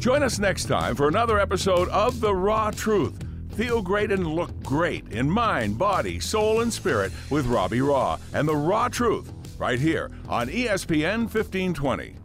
Join us next time for another episode of The Raw Truth. Feel great and look great in mind, body, soul, and spirit with Robbie Raw and The Raw Truth right here on ESPN 1520.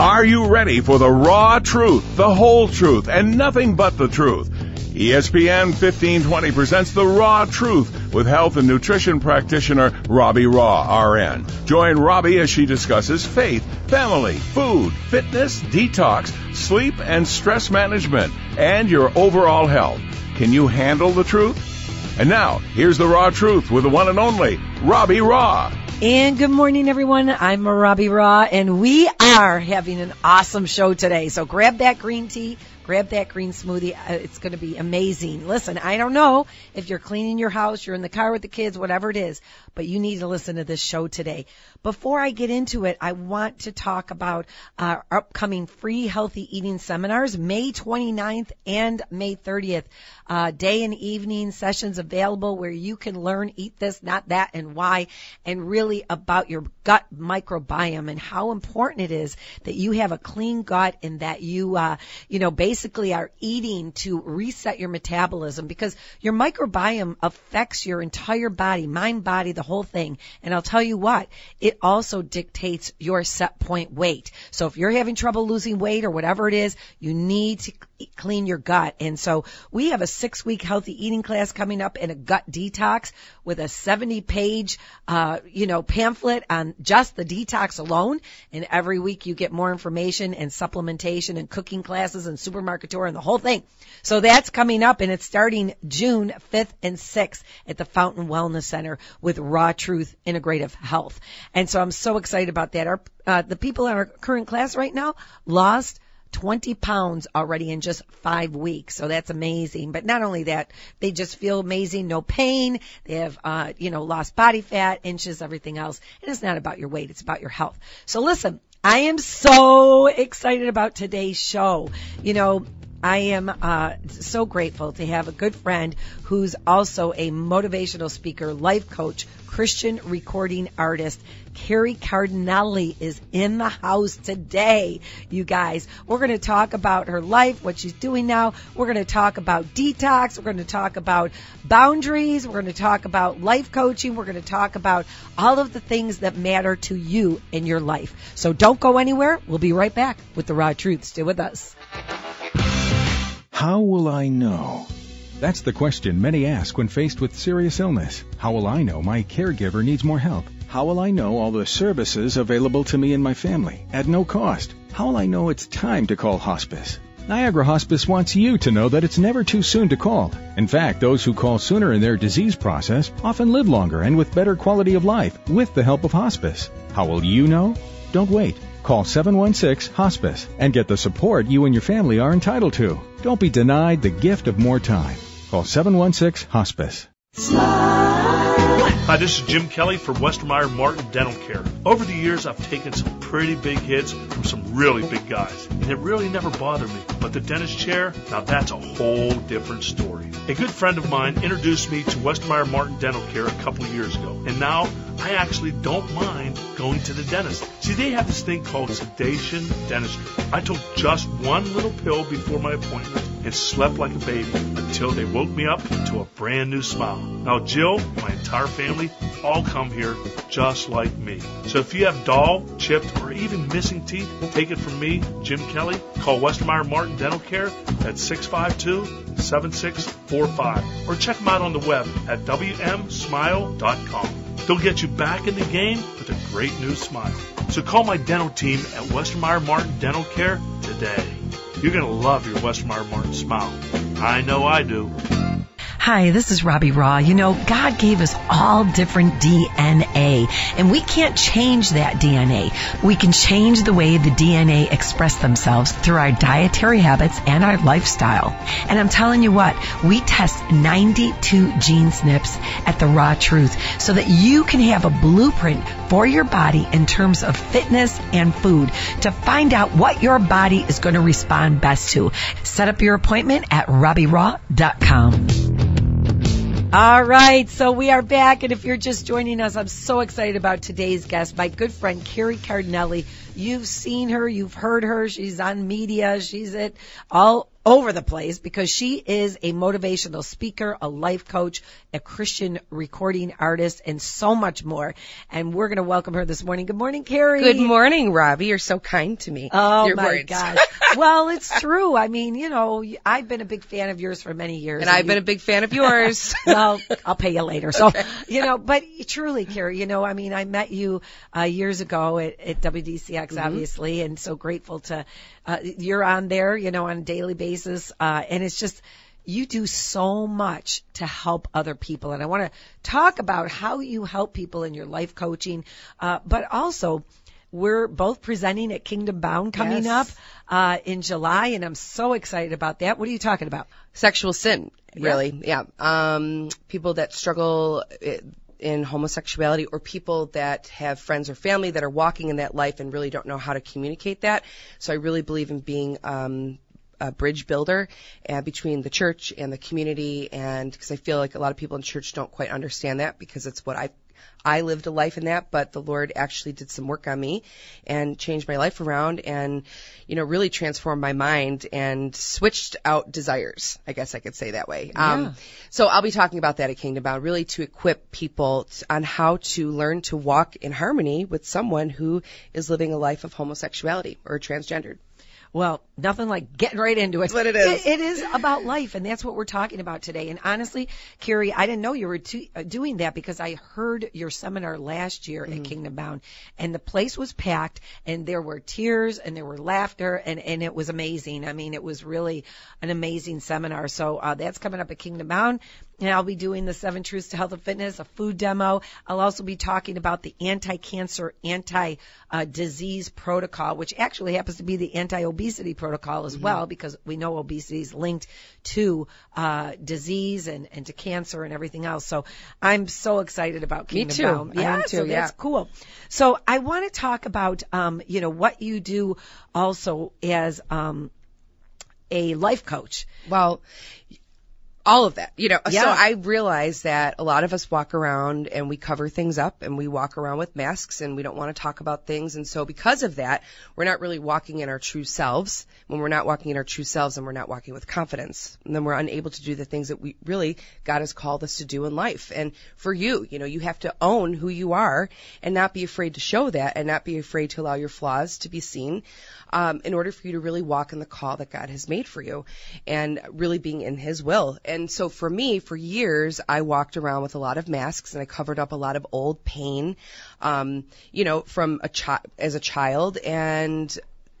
Are you ready for the raw truth, the whole truth, and nothing but the truth? ESPN 1520 presents The Raw Truth with health and nutrition practitioner Robbie Raw, RN. Join Robbie as she discusses faith, family, food, fitness, detox, sleep, and stress management, and your overall health. Can you handle the truth? And now, here's The Raw Truth with the one and only Robbie Raw. And good morning, everyone. I'm Robbie Raw, and we are having an awesome show today. So grab that green tea, grab that green smoothie. Uh, It's going to be amazing. Listen, I don't know if you're cleaning your house, you're in the car with the kids, whatever it is, but you need to listen to this show today. Before I get into it, I want to talk about our upcoming free healthy eating seminars, May 29th and May 30th. Uh, day and evening sessions available where you can learn eat this, not that, and why, and really about your gut microbiome and how important it is that you have a clean gut and that you, uh, you know, basically are eating to reset your metabolism because your microbiome affects your entire body, mind, body, the whole thing. And I'll tell you what, it also dictates your set point weight. So if you're having trouble losing weight or whatever it is, you need to clean your gut. And so we have a six week healthy eating class coming up and a gut detox with a 70 page, uh, you know, pamphlet on just the detox alone. And every week you get more information and supplementation and cooking classes and supermarket tour and the whole thing. So that's coming up and it's starting June 5th and 6th at the Fountain Wellness Center with Raw Truth Integrative Health. And so I'm so excited about that. Our, uh, the people in our current class right now lost 20 pounds already in just five weeks. So that's amazing. But not only that, they just feel amazing, no pain. They have, uh, you know, lost body fat, inches, everything else. And it's not about your weight. It's about your health. So listen, I am so excited about today's show. You know, I am uh, so grateful to have a good friend who's also a motivational speaker, life coach, Christian recording artist. Keri Cardinale is in the house today, you guys. We're going to talk about her life, what she's doing now. We're going to talk about detox. We're going to talk about boundaries. We're going to talk about life coaching. We're going to talk about all of the things that matter to you in your life. So don't go anywhere. We'll be right back with the raw truth. Stay with us. How will I know? That's the question many ask when faced with serious illness. How will I know my caregiver needs more help? How will I know all the services available to me and my family at no cost? How will I know it's time to call hospice? Niagara Hospice wants you to know that it's never too soon to call. In fact, those who call sooner in their disease process often live longer and with better quality of life with the help of hospice. How will you know? Don't wait. Call 716 Hospice and get the support you and your family are entitled to. Don't be denied the gift of more time. Call 716 Hospice. Hi, this is Jim Kelly from Westermeyer Martin Dental Care. Over the years, I've taken some pretty big hits from some really big guys, and it really never bothered me. But the dentist chair, now that's a whole different story. A good friend of mine introduced me to Westermeyer Martin Dental Care a couple years ago, and now I actually don't mind going to the dentist. See, they have this thing called sedation dentistry. I took just one little pill before my appointment and slept like a baby until they woke me up to a brand new smile. Now, Jill, my entire family, all come here just like me. So if you have dull, chipped, or even missing teeth, take it from me, Jim Kelly. Call Westermeyer Martin Dental Care at 652-7645 or check them out on the web at wmsmile.com. They'll get you back in the game with a great new smile. So call my dental team at Westermeyer Martin Dental Care today. You're going to love your Westermeyer Martin smile. I know I do. Hi, this is Robbie Raw. You know, God gave us all different DNA, and we can't change that DNA. We can change the way the DNA express themselves through our dietary habits and our lifestyle. And I'm telling you what, we test 92 gene SNPs at the Raw Truth so that you can have a blueprint for your body in terms of fitness and food to find out what your body is going to respond best to. Set up your appointment at RobbieRaw.com. All right, so we are back, and if you're just joining us, I'm so excited about today's guest, my good friend Keri Cardinale. You've seen her, you've heard her, she's on media, she's at all over the place because she is a motivational speaker, a life coach, a Christian recording artist, and so much more. And we're going to welcome her this morning. Good morning, Keri. Good morning, Robbie. You're so kind to me. Oh Your my words. gosh. well, it's true. I mean, you know, I've been a big fan of yours for many years. And I've you- been a big fan of yours. well, I'll pay you later. So, you know, but truly, Keri, you know, I mean, I met you uh, years ago at, at WDCX, obviously, and so grateful to uh, you're on there, you know, on a daily basis, uh, and it's just you do so much to help other people, and I want to talk about how you help people in your life coaching, uh, but also. We're both presenting at Kingdom Bound coming Yes. up uh, in July, and I'm so excited about that. What are you talking about? Sexual sin, really. Yeah. Um, people that struggle in homosexuality or people that have friends or family that are walking in that life and really don't know how to communicate that. So I really believe in being, um, a bridge builder uh, between the church and the community and because I feel like a lot of people in church don't quite understand that because it's what I I lived a life in that, but the Lord actually did some work on me and changed my life around and, you know, really transformed my mind and switched out desires. I guess I could say that way. Um, so I'll be talking about that at Kingdom Bound, really to equip people t- on how to learn to walk in harmony with someone who is living a life of homosexuality or transgendered. Well, nothing like getting right into it. That's what it is. It, it is about life, and that's what we're talking about today. And honestly, Keri, I didn't know you were to, uh, doing that because I heard your seminar last year Mm-hmm. at Kingdom Bound, and the place was packed, and there were tears, and there were laughter, and and it was amazing. I mean, it was really an amazing seminar. So uh, that's coming up at Kingdom Bound. And I'll be doing the seven truths to health and fitness, a food demo. I'll also be talking about the anti-cancer, anti-disease protocol, which actually happens to be the anti-obesity protocol as well, because we know obesity is linked to uh, disease and, and to cancer and everything else. So I'm so excited about Me too. Bound. I Yeah, am so too, that's cool. So I want to talk about, um, you know, what you do also as um, a life coach. Well, all of that, you know. Yeah. So I realize that a lot of us walk around and we cover things up and we walk around with masks and we don't want to talk about things. And so because of that, we're not really walking in our true selves. When we're not walking in our true selves and we're not walking with confidence, and then we're unable to do the things that we really God has called us to do in life. And for you, you know, you have to own who you are and not be afraid to show that and not be afraid to allow your flaws to be seen. Um, in order for you to really walk in the call that God has made for you and really being in His will. And so for me, for years, I walked around with a lot of masks and I covered up a lot of old pain, um, you know, from a child, as a child and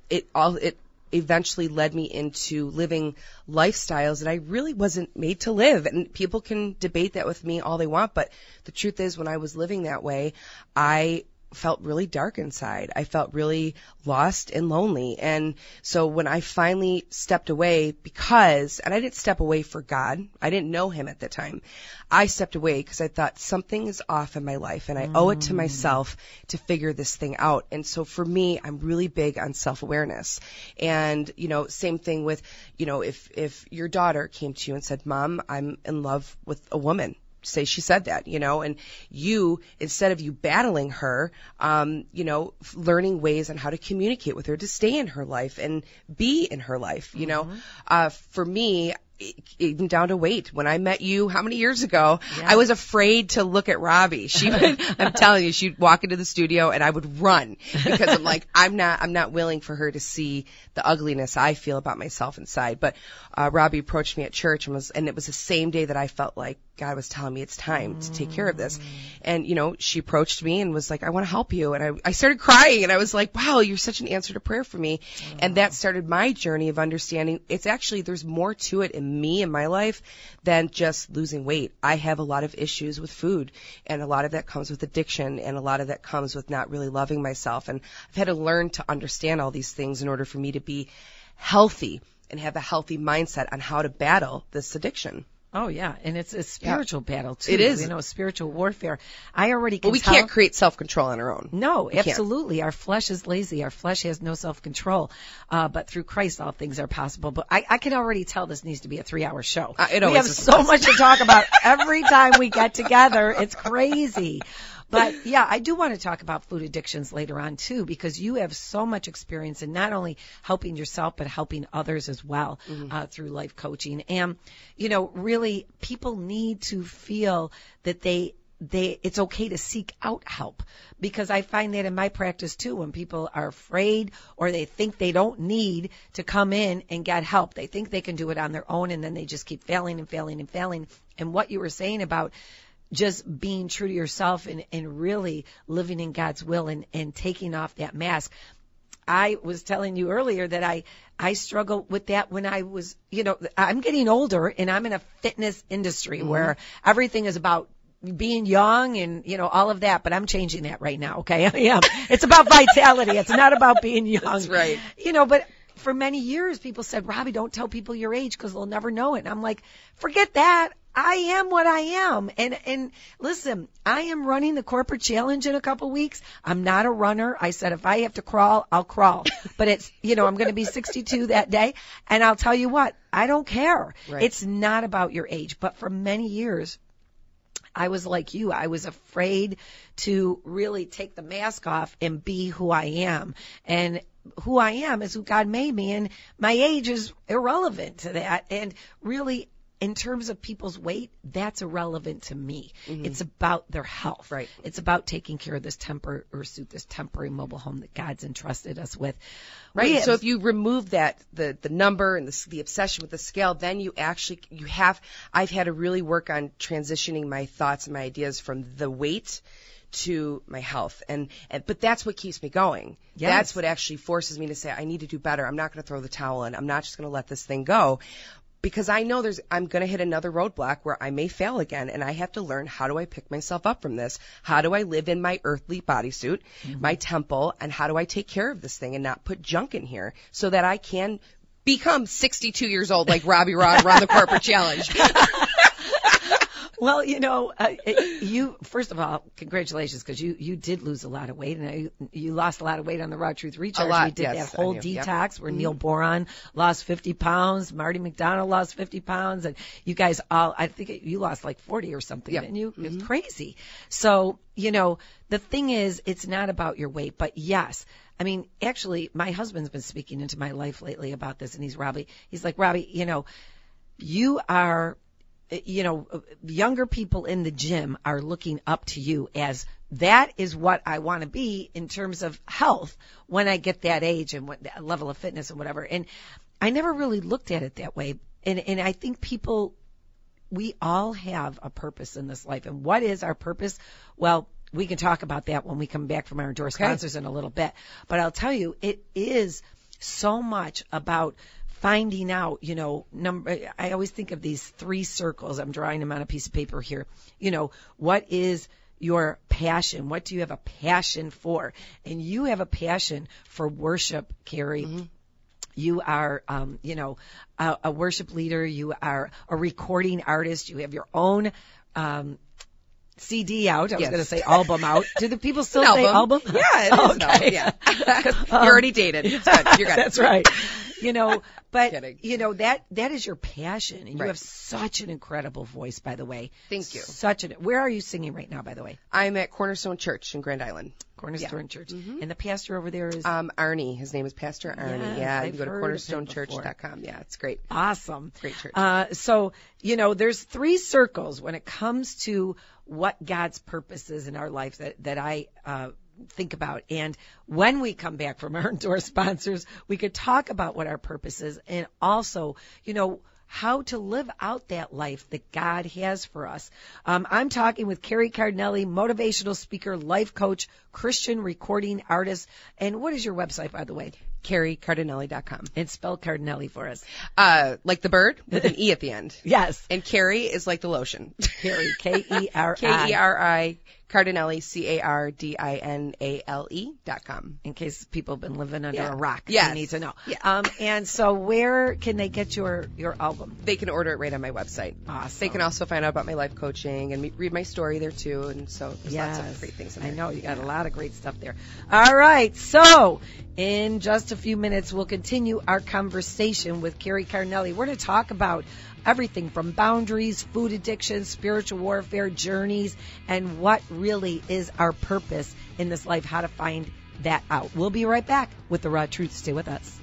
it all, it eventually led me into living lifestyles that I really wasn't made to live. And people can debate that with me all they want, but the truth is when I was living that way, I felt really dark inside. I felt really lost and lonely. And so when I finally stepped away because, and I didn't step away for God, I didn't know Him at the time. I stepped away because I thought something is off in my life and I owe it to mm. myself to figure this thing out. And so for me, I'm really big on self-awareness. And, you know, same thing with, you know, if, if your daughter came to you and said, mom, I'm in love with a woman say she said that, you know, and you, instead of you battling her, um, you know, learning ways on how to communicate with her to stay in her life and be in her life, you know, uh, for me, even down to weight. When I met you, how many years ago, I was afraid to look at Robbie. She would, I'm telling you, she'd walk into the studio and I would run because I'm like, I'm not, I'm not willing for her to see the ugliness I feel about myself inside. But, uh, Robbie approached me at church and was, and it was the same day that I felt like God was telling me it's time to take care of this. And, you know, she approached me and was like, I want to help you. And I, I started crying and I was like, wow, you're such an answer to prayer for me. And that started my journey of understanding it's actually, there's more to it in me in my life than just losing weight. I have a lot of issues with food and a lot of that comes with addiction and a lot of that comes with not really loving myself. And I've had to learn to understand all these things in order for me to be healthy and have a healthy mindset on how to battle this addiction. Oh yeah, and it's a spiritual battle too. It is. you know, spiritual warfare. I already can But we tell- can't create self-control on our own. No, can't. absolutely. Our flesh is lazy. Our flesh has no self-control. Uh, but through Christ, all things are possible. But I, I can already tell this needs to be a three-hour show. Uh, we have so much to talk about every time we get together. It's crazy. But yeah, I do want to talk about food addictions later on too, because you have so much experience in not only helping yourself, but helping others as well Mm-hmm. uh, through life coaching. And, you know, really people need to feel that they they it's okay to seek out help because I find that in my practice too when people are afraid or they think they don't need to come in and get help they think they can do it on their own and then they just keep failing and failing and failing and what you were saying about just being true to yourself and, and really living in God's will and, and taking off that mask. I was telling you earlier that I I struggled with that when I was, you know, I'm getting older and I'm in a fitness industry mm-hmm. where everything is about being young and you know all of that but i'm changing that right now okay? I am. It's about vitality. It's not about being young. That's right. you know but for many years people said robbie don't tell people your age because they'll never know it. And i'm like forget that i am what i am and and listen i am running the corporate challenge in a couple weeks i'm not a runner i said if i have to crawl i'll crawl but it's you know i'm going to be 62 that day and i'll tell you what i don't care Right. it's not about your age but for many years I was like you. I was afraid to really take the mask off and be who I am. And who I am is who God made me. And my age is irrelevant to that. And really, in terms of people's weight, that's irrelevant to me. It's about their health. Mm-hmm. Right. It's about taking care of this temper or suit this temporary mobile home that God's entrusted us with. Right. We So if you remove that, the, the number and the, the obsession with the scale, then you actually, you have, I've had to really work on transitioning my thoughts and my ideas from the weight to my health. And, and but that's what keeps me going. Yes. That's what actually forces me to say, I need to do better. I'm not going to throw the towel in. I'm not just going to let this thing go. Because I know there's, I'm going to hit another roadblock where I may fail again, and I have to learn how do I pick myself up from this? How do I live in my earthly bodysuit, mm-hmm. my temple, and how do I take care of this thing and not put junk in here so that I can become 62 years old like Robbie Raw run the corporate challenge? Well, you know, uh, it- you first of all, congratulations because you you did lose a lot of weight, and you, you lost a lot of weight on the Raw Truth Recharge. lot, we did yes, that whole knew, yep. detox where Neil Boron lost 50 pounds, Marty McDonald lost 50 pounds, and you guys all, I think you lost like 40 or something, Yep. didn't you? It's crazy. So, you know, the thing is, it's not about your weight, but yes. I mean, actually, my husband's been speaking into my life lately about this, and he's Robbie. He's like, Robbie, you know, you are you know, younger people in the gym are looking up to you as that is what I want to be in terms of health when I get that age and what that level of fitness and whatever. And I never really looked at it that way. And and I think people we all have a purpose in this life. And what is our purpose? Well, we can talk about that when we come back from our endorse Okay. sponsors in a little bit. But I'll tell you, it is so much about finding out, you know, number, I always think of these three circles. I'm drawing them on a piece of paper here. You know, what is your passion? What do you have a passion for? And you have a passion for worship, Keri you are um, you know a, a worship leader you are a recording artist you have your own um, CD out. I was Yes. going to say album out. Do the people still say album? Yeah, it is an album, Okay. yeah. You're um, already dated. It's good. You got it. That's right. You know, but Kidding. you know that that is your passion, and you have such an incredible voice. By the way, Thank you. Such an. Where are you singing right now? By the way, I'm at Cornerstone Church in Grand Island. Cornerstone Church, and the pastor over there is Um, Arnie. His name is Pastor Arnie. Yes, yeah, you I've can go to heard of him cornerstonechurch.com. Yeah, it's great. awesome. Great church. Uh, so, you know, there's three circles when it comes to what God's purpose is in our life that, that I, uh, think about. And when we come back from our endorsed sponsors, we could talk about what our purpose is and also, you know, how to live out that life that God has for us. Um, I'm talking with Keri Cardinale, motivational speaker, life coach, Christian recording artist. And what is your website, by the way? KeriCardinale.com. And spell Cardinale for us. Uh, like the bird with an E at the end. Yes. And Keri is like the lotion. Keri, K E R I. K E R I Cardinale, C A R D I N A L E dot com. In case people have been living under Yeah. a rock, Yes. they need to know. Yeah. Um, and so, where can they get your your album? They can order it right on my website. Awesome. They can also find out about my life coaching and read my story there too. And so there's lots of great things in I know you got a lot of great stuff there. All right, so in just a few minutes, we'll continue our conversation with Keri Carnelli. We're going to talk about everything from boundaries, food addiction, spiritual warfare, journeys, and what really is our purpose in this life, how to find that out. We'll be right back with the raw truth. Stay with us.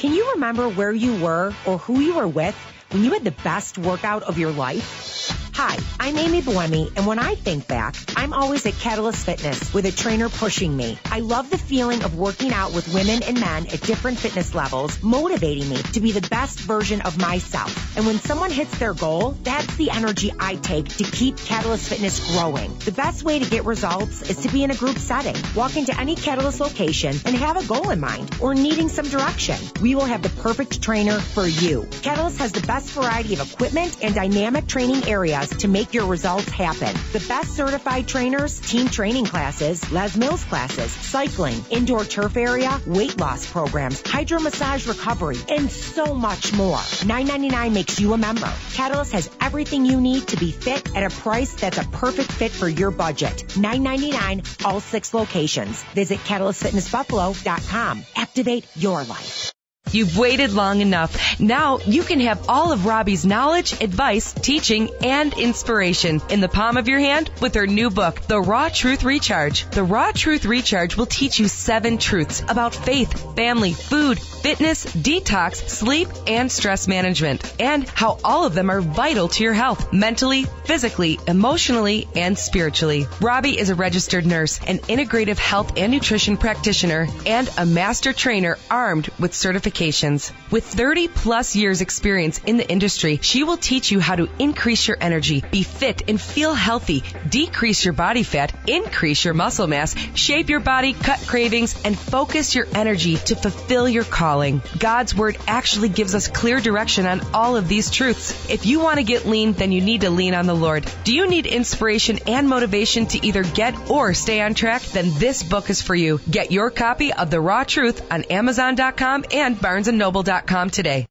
Can you remember where you were or who you were with when you had the best workout of your life? Hi, I'm Amy Buemi, and when I think back, I'm always at Catalyst Fitness with a trainer pushing me. I love the feeling of working out with women and men at different fitness levels, motivating me to be the best version of myself. And when someone hits their goal, that's the energy I take to keep Catalyst Fitness growing. The best way to get results is to be in a group setting. Walk into any Catalyst location and have a goal in mind or needing some direction. We will have the perfect trainer for you. Catalyst has the best variety of equipment and dynamic training areas to make your results happen. The best certified trainers, team training classes, Les Mills classes, cycling, indoor turf area, weight loss programs, hydro massage recovery, and so much more. $9.99 makes you a member. Catalyst has everything you need to be fit at a price that's a perfect fit for your budget. $9.99, all six locations. Visit CatalystFitnessBuffalo.com. Activate your life. You've waited long enough. Now you can have all of Robbie's knowledge, advice, teaching, and inspiration in the palm of your hand with her new book, The Raw Truth Recharge. The Raw Truth Recharge will teach you seven truths about faith, family, food, fitness, detox, sleep, and stress management, and how all of them are vital to your health, mentally, physically, emotionally, and spiritually. Robbie is a registered nurse, an integrative health and nutrition practitioner, and a master trainer armed with With 30 plus years experience in the industry, she will teach you how to increase your energy, be fit and feel healthy, decrease your body fat, increase your muscle mass, shape your body, cut cravings, and focus your energy to fulfill your calling. God's word actually gives us clear direction on all of these truths. If you want to get lean, then you need to lean on the Lord. Do you need inspiration and motivation to either get or stay on track? Then this book is for you. Get your copy of The Raw Truth on Amazon.com and BarnesandNoble.com today.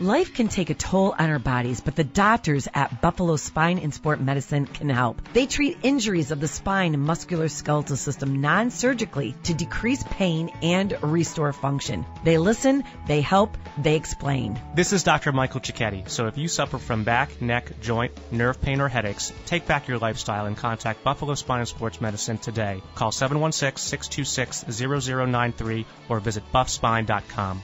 Life can take a toll on our bodies, but the doctors at Buffalo Spine and Sport Medicine can help. They treat injuries of the spine and musculoskeletal system non-surgically to decrease pain and restore function. They listen, they help, they explain. This is Dr. Michael Cicchetti. So if you suffer from back, neck, joint, nerve pain, or headaches, take back your lifestyle and contact Buffalo Spine and Sports Medicine today. Call 716-626-0093 or visit buffspine.com.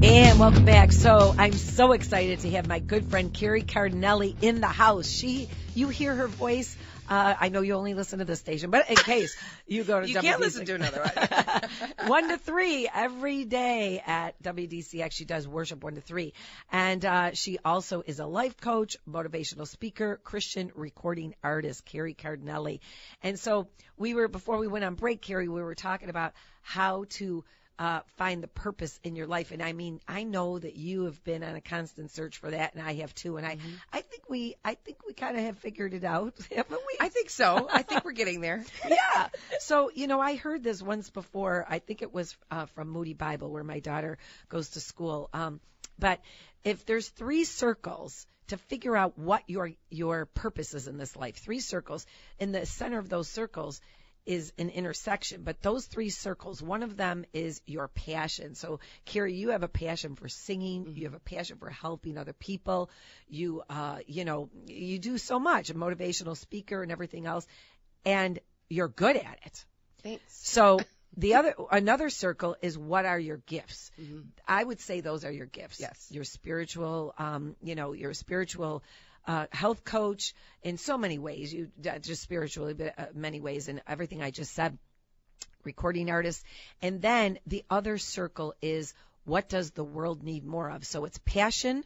And welcome back. So I'm so excited to have my good friend Keri Cardinale in the house. She, you hear her voice. Uh, I know you only listen to this station, but in case you go to You can't listen to another one. one to three every day at WDCX. She does worship one to three. And uh, she also is a life coach, motivational speaker, Christian recording artist, Keri Cardinale. And so we were, before we went on break, Keri, we were talking about how to uh, find the purpose in your life. And I mean, I know that you have been on a constant search for that, and I have too. And I, I think we, I think we kind of have figured it out, haven't we? I think so. I think we're getting there. yeah. So, you know, I heard this once before. I think it was uh, from Moody Bible where my daughter goes to school. Um, but if there's three circles to figure out what your your purpose is in this life, three circles, in the center of those circles is an intersection, but those three circles, one of them is your passion. So, Keri, you have a passion for singing. You have a passion for helping other people. You, uh, you know, you do so much, a motivational speaker and everything else, and you're good at it. Thanks. So, the other, another circle is what are your gifts? I would say those are your gifts. Yes. Your spiritual, um, you know, your spiritual, uh, health coach in so many ways. You uh, just spiritually, but uh, many ways, and everything I just said. recording artist. And then the other circle is what does the world need more of? So it's passion,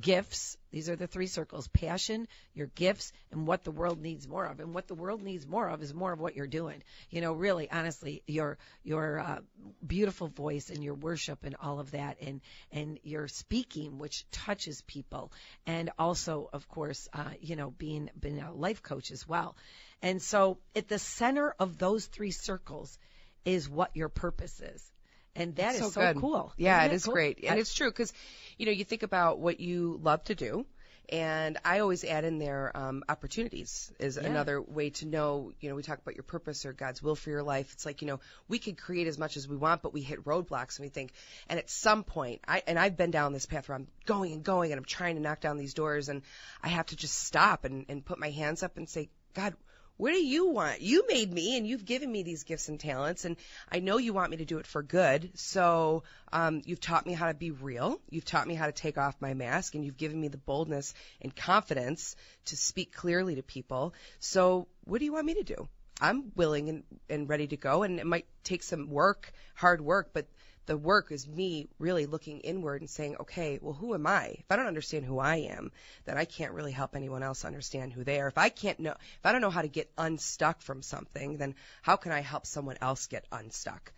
gifts. These are the three circles passion, your gifts, and what the world needs more of. And what the world needs more of is more of what you're doing. You know, really, honestly, your, your, uh, beautiful voice and your worship and all of that and, and your speaking, which touches people. And also, of course, uh, you know, being, being a life coach as well. And so at the center of those three circles is what your purpose is. And that is so, so, good. cool. Yeah, it is cool? great, and I- it's true because, you know, you think about what you love to do, and I always add in there um, opportunities is Yeah. another way to know. You know, we talk about your purpose or God's will for your life. It's like you know we could create as much as we want, but we hit roadblocks and we think. And at some point, I and I've been down this path where I'm going and going and I'm trying to knock down these doors, and I have to just stop and and put my hands up and say, God, where do you want? You made me and you've given me these gifts and talents and I know you want me to do it for good. So, um, you've taught me how to be real. You've taught me how to take off my mask and you've given me the boldness and confidence to speak clearly to people. So what do you want me to do? I'm willing and, and ready to go and it might take some work, hard work, but the work is me really looking inward and saying, okay, well, who am I? If I don't understand who I am, then I can't really help anyone else understand who they are. If I can't know, if I don't know how to get unstuck from something, then how can I help someone else get unstuck?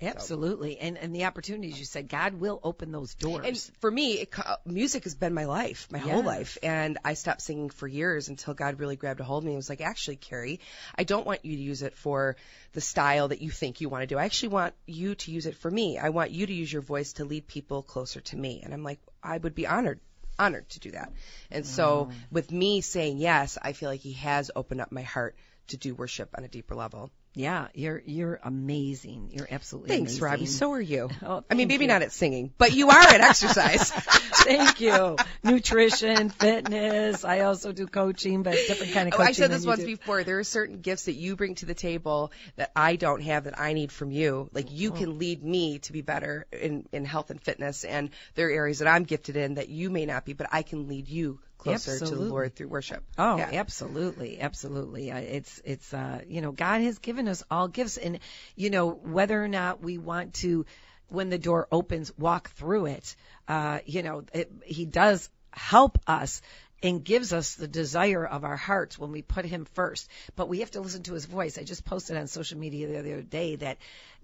Absolutely. And and the opportunities you said, God will open those doors. And for me, it, music has been my life, my whole life. And I stopped singing for years until God really grabbed a hold of me and was like, actually, Keri, I don't want you to use it for the style that you think you want to do. I actually want you to use it for me. I want you to use your voice to lead people closer to me. And I'm like, I would be honored honored to do that. And so mm. with me saying yes, I feel like he has opened up my heart to do worship on a deeper level. Yeah, you're you're amazing. You're absolutely amazing. Thanks, amazing. Robbie. So are you. Oh, I mean, maybe you. not at singing, but you are at exercise. Thank you. Nutrition, fitness. I also do coaching, but different kind of Oh, coaching. I said this once do. before. There are certain gifts that you bring to the table that I don't have that I need from you. Like you Oh. can lead me to be better in, in health and fitness, and there are areas that I'm gifted in that you may not be, but I can lead you closer to the Lord through worship. Oh, Yeah. absolutely, absolutely. It's it's uh, you know, God has given us all gifts, and you know whether or not we want to, when the door opens, walk through it. Uh, you know, it, He does help us and gives us the desire of our hearts when we put Him first. But we have to listen to His voice. I just posted on social media the other day that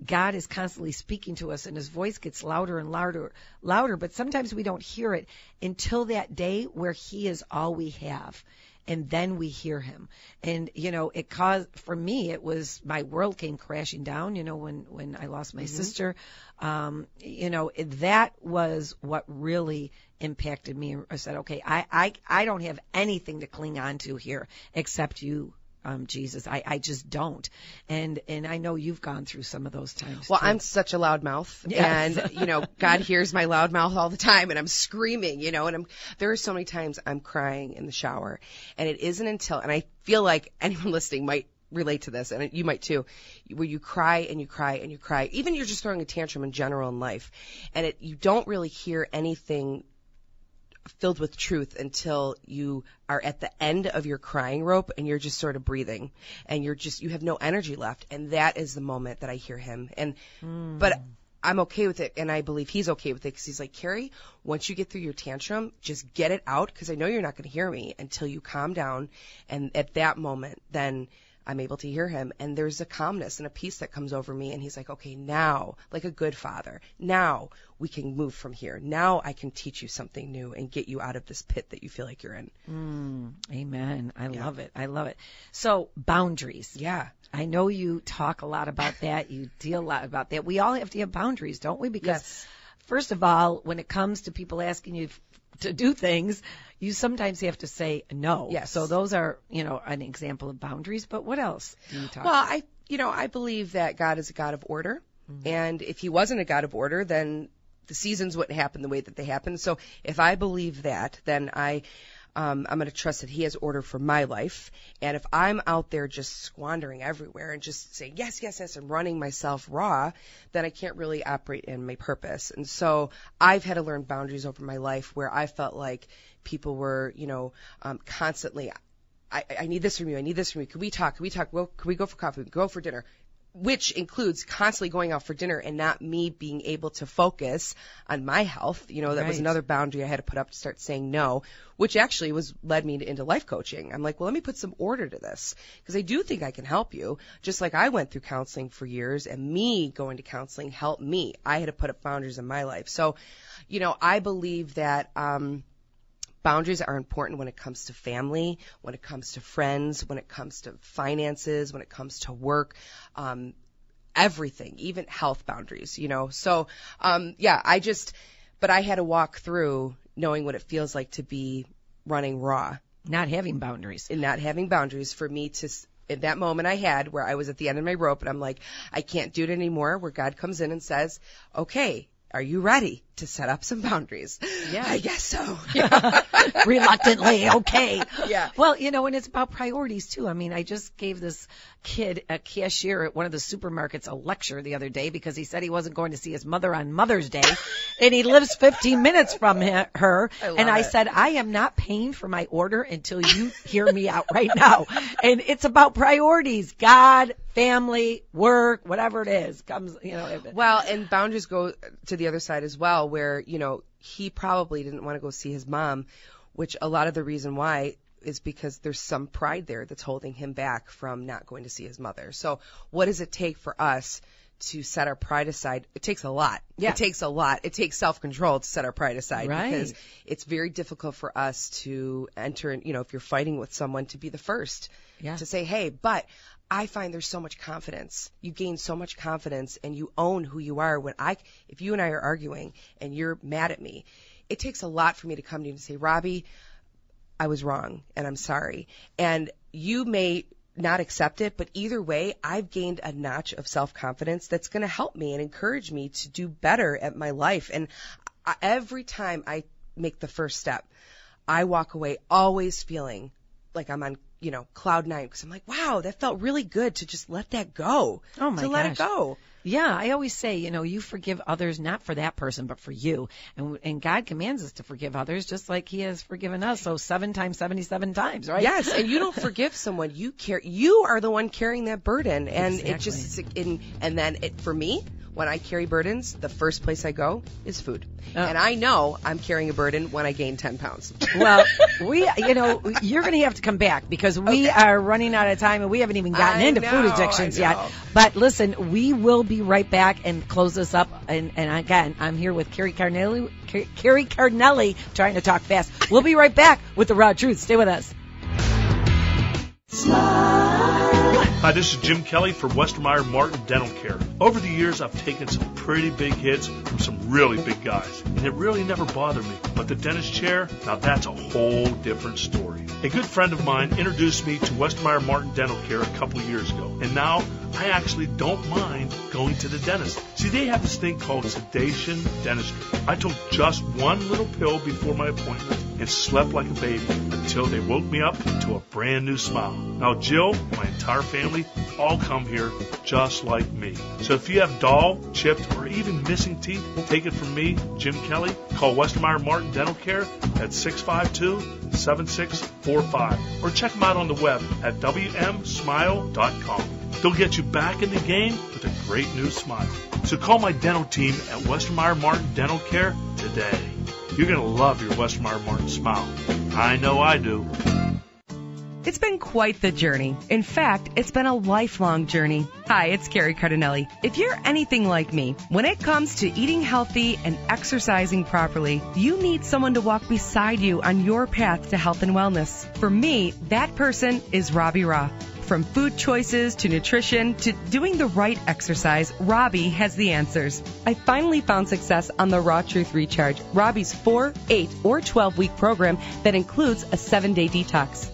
God is constantly speaking to us, and His voice gets louder and louder, louder. But sometimes we don't hear it until that day where He is all we have and then we hear him. And you know it caused for me it was my world came crashing down you know when when i lost my sister. Um you know it, that was what really impacted me. I said okay i i i don't have anything to cling on to here except you um jesus i i just don't and and i know you've gone through some of those times Well, too. I'm such a loud mouth, Yes. and you know, God hears my loud mouth all the time, and I'm screaming, you know, and I'm there are so many times I'm crying in the shower, and it isn't until, and I feel like anyone listening might relate to this, and you might too, where you cry and you cry and you cry, even you're just throwing a tantrum in general in life, and it you don't really hear anything filled with truth until you are at the end of your crying rope and you're just sort of breathing and you're just you have no energy left. And that is the moment that I hear him. And hmm. but I'm okay with it and I believe he's okay with it because he's like Keri once you get through your tantrum just get it out because I know you're not going to hear me until you calm down. And at that moment then I'm able to hear him and there's a calmness and a peace that comes over me and he's like, okay, now, like a good father, now we can move from here. Now I can teach you something new and get you out of this pit that you feel like you're in. Mm, amen i love it i love it so boundaries Yeah. I know you talk a lot about that. You deal a lot about that. We all have to have boundaries, don't we? Because Yes. first of all, when it comes to people asking you to do things, you sometimes have to say no. Yes. So those are, you know, an example of boundaries. But what else do you talk? Well, I, you know, I believe that God is a God of order. Mm-hmm. And if he wasn't a God of order, then the seasons wouldn't happen the way that they happen. So if I believe that, then I, um, I'm going to trust that he has order for my life. And if I'm out there just squandering everywhere and just saying yes, yes, yes, and running myself raw, then I can't really operate in my purpose. And so I've had to learn boundaries over my life where I felt like people were, you know, um, constantly, I, I need this from you. I need this from you. Can we talk? Can we talk? Well, can we go for coffee? Go for dinner? Which includes constantly going out for dinner and not me being able to focus on my health. You know, that was another boundary I had to put up to start saying no, which actually was led me into life coaching. I'm like, well, let me put some order to this because I do think I can help you. Just like I went through counseling for years and me going to counseling helped me. I had to put up boundaries in my life. So, you know, I believe that, um, boundaries are important when it comes to family, when it comes to friends, when it comes to finances, when it comes to work, um, everything, even health boundaries, you know. So, um, yeah, I just, but I had to walk through knowing what it feels like to be running raw Not having boundaries. and not having boundaries for me to s- in that moment I had where I was at the end of my rope and I'm like, I can't do it anymore, where God comes in and says, okay, are you ready to set up some boundaries? Yeah. I guess so. Yeah. Reluctantly, okay. Yeah. Well, you know, and it's about priorities too. I mean, I just gave this kid, a cashier at one of the supermarkets, a lecture the other day because he said he wasn't going to see his mother on Mother's Day, and he lives 15 minutes from her. I love and I it. said, I am not paying for my order until you hear me out right now. And it's about priorities: God, family, work, whatever it is. Comes, you know. Well, and boundaries go to the other side as well, where, you know, he probably didn't want to go see his mom, which a lot of the reason why is because there's some pride there that's holding him back from not going to see his mother. So what does it take for us to set our pride aside? It takes a lot. Yeah. It takes a lot. It takes self-control to set our pride aside Right. because it's very difficult for us to enter, in, you know, if you're fighting with someone to be the first Yeah. to say, hey, but I find there's so much confidence. You gain so much confidence and you own who you are. When I, if you and I are arguing and you're mad at me, it takes a lot for me to come to you and say, Robbie, I was wrong and I'm sorry. And you may not accept it, but either way, I've gained a notch of self-confidence that's going to help me and encourage me to do better at my life. And every time I make the first step, I walk away always feeling like I'm on, you know, cloud nine because I'm like, wow, that felt really good to just let that go. Oh my to let it go. Yeah, I always say, you know, you forgive others not for that person, but for you. And and God commands us to forgive others just like He has forgiven us. So seven times, seventy-seven times, right? Yes, and you don't forgive someone. You care. You are the one carrying that burden, and it just in and then it for me. When I carry burdens, the first place I go is food. Oh. And I know I'm carrying a burden when I gain 10 pounds. Well, we, you know, you're going to have to come back because we are running out of time and we haven't even gotten I into food addictions yet. But listen, we will be right back and close this up. And, and again, I'm here with Keri Carnelli, Car- Keri Carnelli, trying to talk fast. We'll be right back with the raw truth. Stay with us. Hi, this is Jim Kelly from Westermeyer Martin Dental Care. Over the years, I've taken some pretty big hits from some really big guys, and it really never bothered me. But the dentist chair, now that's a whole different story. A good friend of mine introduced me to Westermeyer Martin Dental Care a couple years ago, and now I actually don't mind going to the dentist. See, they have this thing called sedation dentistry. I took just one little pill before my appointment and slept like a baby until they woke me up to a brand new smile. Now, Jill, my entire family, all come here just like me. So if you have dull, chipped, or even missing teeth, take it from me, Jim Kelly. Call Westermeyer Martin Dental Care at 652-7645 or check them out on the web at wmsmile.com. They'll get you back in the game with a great new smile. So call my dental team at Westermeyer Martin Dental Care today. You're going to love your Westermeyer Martin smile. I know I do. It's been quite the journey. In fact, it's been a lifelong journey. Hi, it's Keri Cardinale. If you're anything like me, when it comes to eating healthy and exercising properly, you need someone to walk beside you on your path to health and wellness. For me, that person is Robbie Raw. From food choices to nutrition to doing the right exercise, Robbie has the answers. I finally found success on the Raw Truth Recharge, Robbie's 4, 8, or 12 week program that includes a 7 day detox.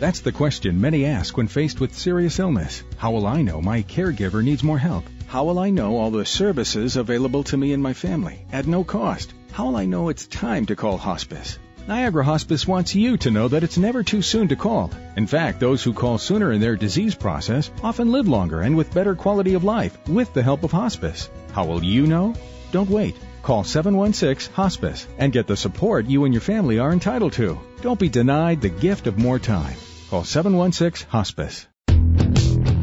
That's the question many ask when faced with serious illness. How will I know my caregiver needs more help? How will I know all the services available to me and my family at no cost? How will I know it's time to call hospice? Niagara Hospice wants you to know that it's never too soon to call. In fact, those who call sooner in their disease process often live longer and with better quality of life with the help of hospice. How will you know? Don't wait. Call 716 Hospice and get the support you and your family are entitled to. Don't be denied the gift of more time. Call 716 Hospice.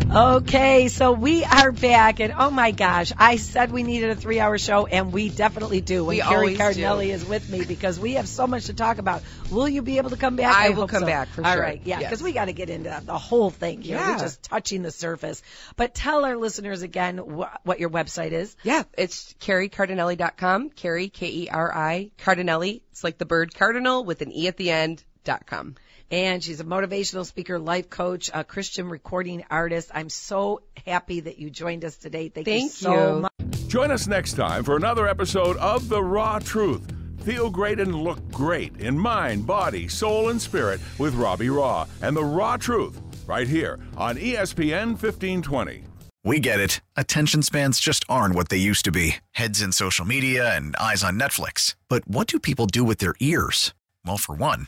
Okay, so we are back, and oh my gosh, I said we needed a three-hour show, and we definitely do. When We Keri always Cardinale do. is with me because we have so much to talk about. Will you be able to come back? I will come so. back, for All sure. right, yeah, Yes. because we got to get into the whole thing here. We're just touching the surface. But tell our listeners again wh- what your website is. Yeah, it's kericardinale.com. Keri, K-E-R-I, Cardinale. It's like the bird cardinal with an E at the end, dot com. And she's a motivational speaker, life coach, a Christian recording artist. I'm so happy that you joined us today. Thank, you Thank so you. much. Join us next time for another episode of The Raw Truth. Feel great and look great in mind, body, soul, and spirit with Robbie Raw and The Raw Truth right here on ESPN 1520. We get it. Attention spans just aren't what they used to be heads in social media and eyes on Netflix. But what do people do with their ears? Well, for one,